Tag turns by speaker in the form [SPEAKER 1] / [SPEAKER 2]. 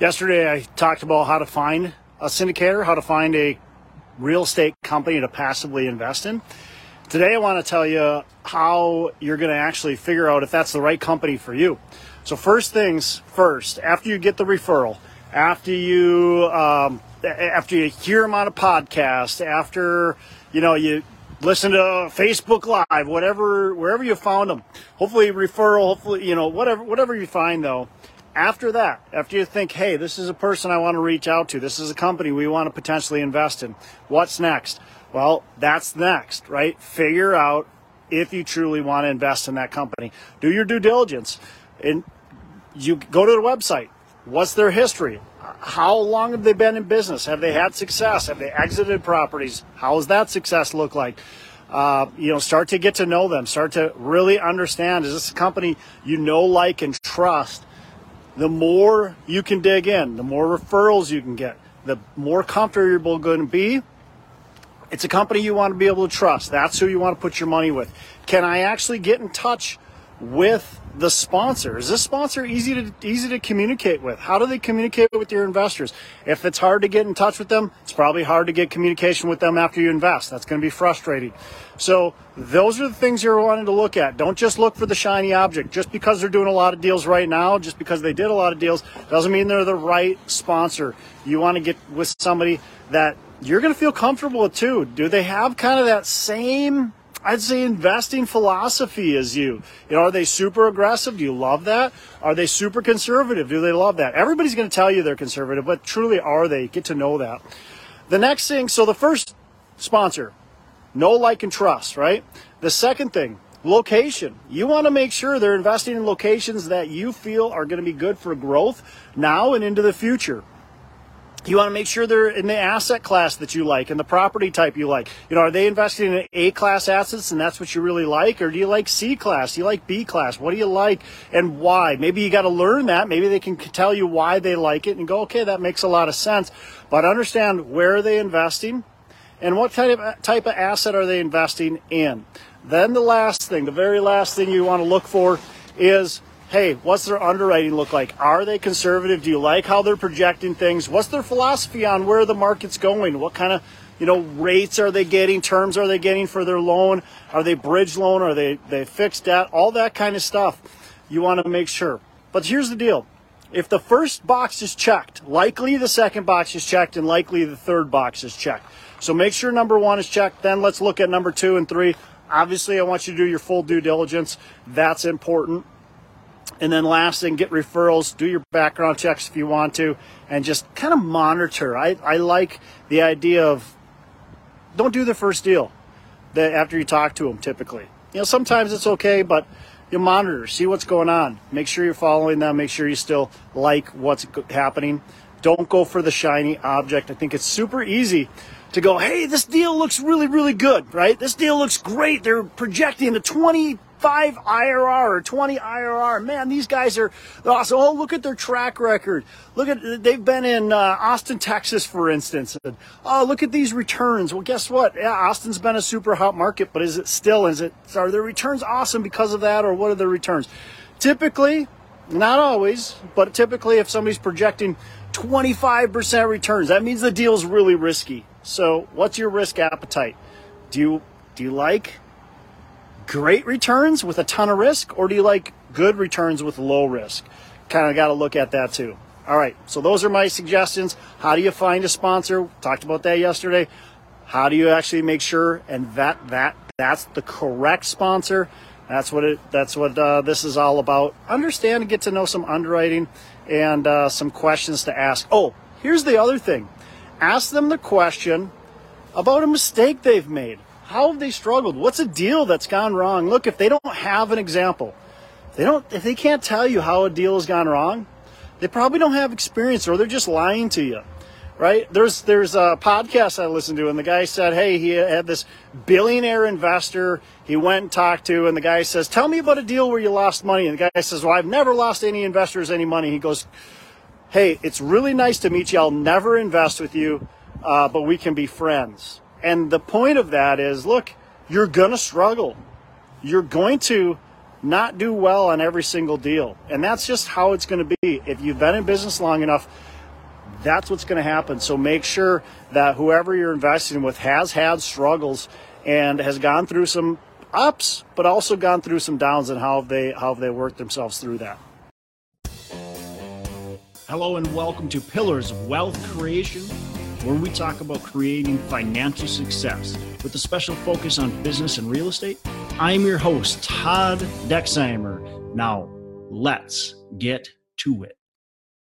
[SPEAKER 1] Yesterday, I talked about how to find a syndicator, how to find a real estate company to passively invest in. Today, I want to tell you how you're going to actually figure out if that's the right company for you. So, first things first, after you get the referral, after you um, after you hear them on a podcast, after you know you listen to Facebook Live, whatever wherever you found them. Hopefully referral, hopefully you know whatever whatever you find though. After that, after you think, hey, this is a person I want to reach out to, this is a company we want to potentially invest in. What's next? Well, that's next, right? Figure out if you truly want to invest in that company. Do your due diligence. And you go to their website. What's their history? How long have they been in business? Have they had success? Have they exited properties? How does that success look like? Uh, you know, start to get to know them. Start to really understand: is this a company you know, like, and trust? The more you can dig in, the more referrals you can get, the more comfortable you're going to be. It's a company you want to be able to trust. That's who you want to put your money with. Can I actually get in touch with the sponsor? Is this sponsor easy to easy to communicate with? How do they communicate with your investors? If it's hard to get in touch with them, it's probably hard to get communication with them after you invest. That's going to be frustrating. So those are the things you're wanting to look at. Don't just look for the shiny object. Just because they're doing a lot of deals right now, just because they did a lot of deals, doesn't mean they're the right sponsor. You want to get with somebody that you're going to feel comfortable with too. Do they have kind of that same I'd say investing philosophy is you. You know, are they super aggressive? Do you love that? Are they super conservative? Do they love that? Everybody's going to tell you they're conservative, but truly are they? Get to know that. The next thing, so the first sponsor, know, like, and trust, right? The second thing, location. You want to make sure they're investing in locations that you feel are going to be good for growth now and into the future. You want to make sure they're in the asset class that you like and the property type you like. You know, are they investing in A class assets and that's what you really like? Or do you like C class? Do you like B class? What do you like and why? Maybe you got to learn that. Maybe they can tell you why they like it and go, okay, that makes a lot of sense. But understand where are they investing and what type of, type of asset are they investing in. Then the last thing, the very last thing you want to look for is hey, what's their underwriting look like? Are they conservative? Do you like how they're projecting things? What's their philosophy on where the market's going? What kind of you know rates are they getting? Terms are they getting for their loan? Are they bridge loan? Are they they fixed debt? All that kind of stuff. You want to make sure. But here's the deal. If the first box is checked, likely the second box is checked and likely the third box is checked. So make sure number one is checked. Then let's look at number two and three. Obviously, I want you to do your full due diligence. That's important. And then last thing, get referrals, do your background checks if you want to, and just kind of monitor. I, I like the idea of don't do the first deal that after you talk to them typically. You know, sometimes it's okay, but you monitor, see what's going on. Make sure you're following them, make sure you still like what's happening. Don't go for the shiny object. I think it's super easy to go, hey, this deal looks really, really good, right? This deal looks great. They're projecting a 20 5 IRR or 20 IRR. Man, these guys are awesome. Oh, look at their track record. Look at, they've been in uh, Austin, Texas, for instance. And, oh, look at these returns. Well, guess what? Yeah, Austin's been a super hot market, but is it still, is it, are their returns awesome because of that or what are the returns? Typically, not always, but typically if somebody's projecting 25% returns, that means the deal's really risky. So what's your risk appetite? Do you, do you like great returns with a ton of risk, or do you like good returns with low risk? Kind of got to look at that too. All right, so those are my suggestions. How do you find a sponsor? Talked about that yesterday. How do you actually make sure and that that that's the correct sponsor? That's what it. That's what uh, this is all about. Understand and get to know some underwriting and uh, some questions to ask. Oh, here's the other thing. Ask them the question about a mistake they've made. How have they struggled? What's a deal that's gone wrong? Look, if they don't have an example, they don't if they can't tell you how a deal has gone wrong, they probably don't have experience or they're just lying to you. Right? There's there's a podcast I listened to and the guy said, "Hey, he had this billionaire investor he went and talked to and the guy says, "Tell me about a deal where you lost money." And the guy says, "Well, I've never lost any investors any money." He goes, "Hey, it's really nice to meet you. I'll never invest with you, uh, but we can be friends." And the point of that is look, you're going to struggle. You're going to not do well on every single deal. And that's just how it's going to be. If you've been in business long enough, that's what's going to happen. So make sure that whoever you're investing with has had struggles and has gone through some ups, but also gone through some downs and how they how they work themselves through that.
[SPEAKER 2] Hello and welcome to Pillars of Wealth Creation, where we talk about creating financial success with a special focus on business and real estate. I'm your host, Todd Dexheimer. Now, let's get to it.